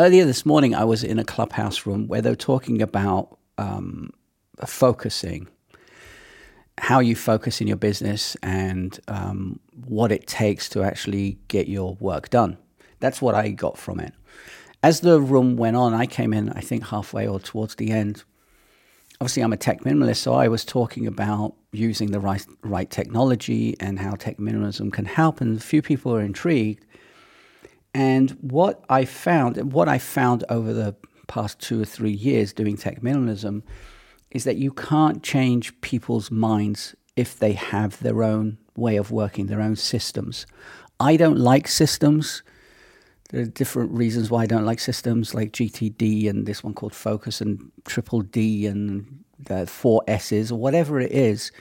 earlier this morning, I was in a clubhouse room where they were talking about um, focusing, how you focus in your business, and um, what it takes to actually get your work done. That's what I got from it. As the room went on, I came in, I think, halfway or towards the end. Obviously, I'm a tech minimalist, so I was talking about using the right, right technology and how tech minimalism can help, and a few people are intrigued. And what I found, what I found over the past two or three years doing tech minimalism, is that you can't change people's minds if they have their own way of working, their own systems. I don't like systems. There are different reasons why I don't like systems like GTD and this one called Focus and Triple D and the four S's or whatever it is.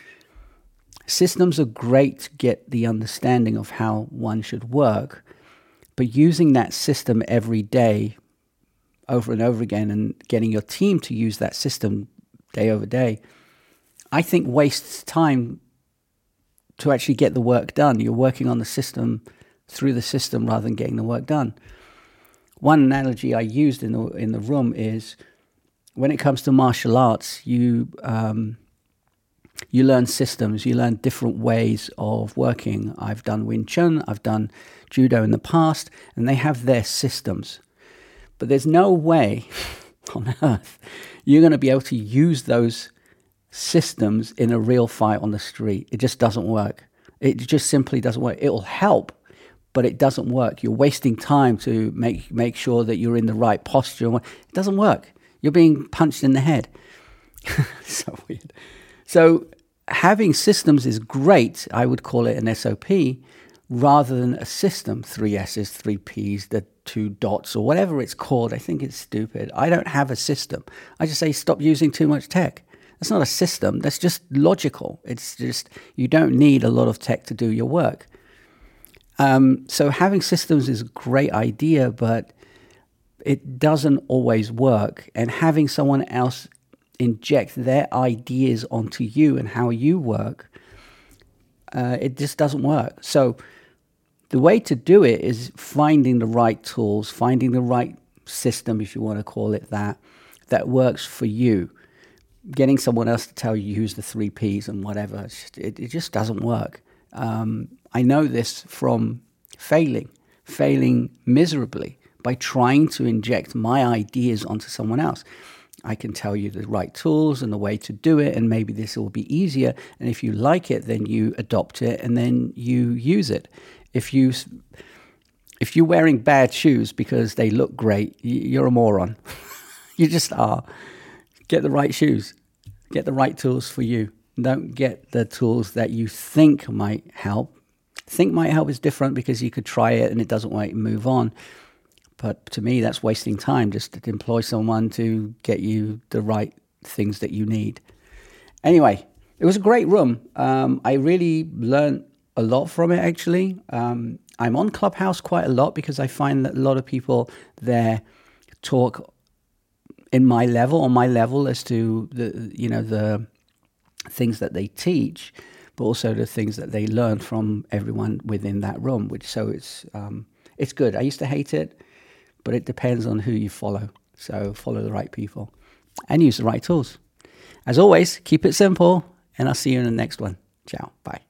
Systems are great to get the understanding of how one should work, but using that system every day over and over again and getting your team to use that system day over day, I think wastes time to actually get the work done. You're working on the system through the system rather than getting the work done. One analogy I used in the in the room is when it comes to martial arts, you um, you learn systems, you learn different ways of working. I've done Wing Chun, I've done judo in the past, and they have their systems. But there's no way on earth you're going to be able to use those systems in a real fight on the street. It just doesn't work. It just simply doesn't work. It'll help, but it doesn't work. You're wasting time to make make sure that you're in the right posture. It doesn't work. You're being punched in the head. so weird. So having systems is great. I would call it an SOP rather than a system, three S's, three P's, the two dots, or whatever it's called. I think it's stupid. I don't have a system. I just say stop using too much tech. That's not a system. That's just logical. It's just you don't need a lot of tech to do your work. Um, so having systems is a great idea, but it doesn't always work. And having someone else inject their ideas onto you and how you work, uh, it just doesn't work. So the way to do it is finding the right tools, finding the right system, if you want to call it that, that works for you. Getting someone else to tell you use the three P's and whatever, just, it, it, just doesn't work. Um, I know this from failing, failing miserably by trying to inject my ideas onto someone else. I can tell you the right tools and the way to do it, and maybe this will be easier. And if you like it, then you adopt it and then you use it if you if you're wearing bad shoes because they look great, you're a moron. you just are. Get the right shoes. Get the right tools for you. Don't get the tools that you think might help. Think might help is different because you could try it and it doesn't work move on. But to me, that's wasting time just to employ someone to get you the right things that you need. Anyway, it was a great room. Um, I really learned a lot from it actually. Um, I'm on Clubhouse quite a lot because I find that a lot of people there talk in my level, on my level, as to the you know the things that they teach, but also the things that they learn from everyone within that room. Which so it's um, it's good. I used to hate it, but it depends on who you follow. So follow the right people and use the right tools. As always, keep it simple, and I'll see you in the next one. Ciao. Bye.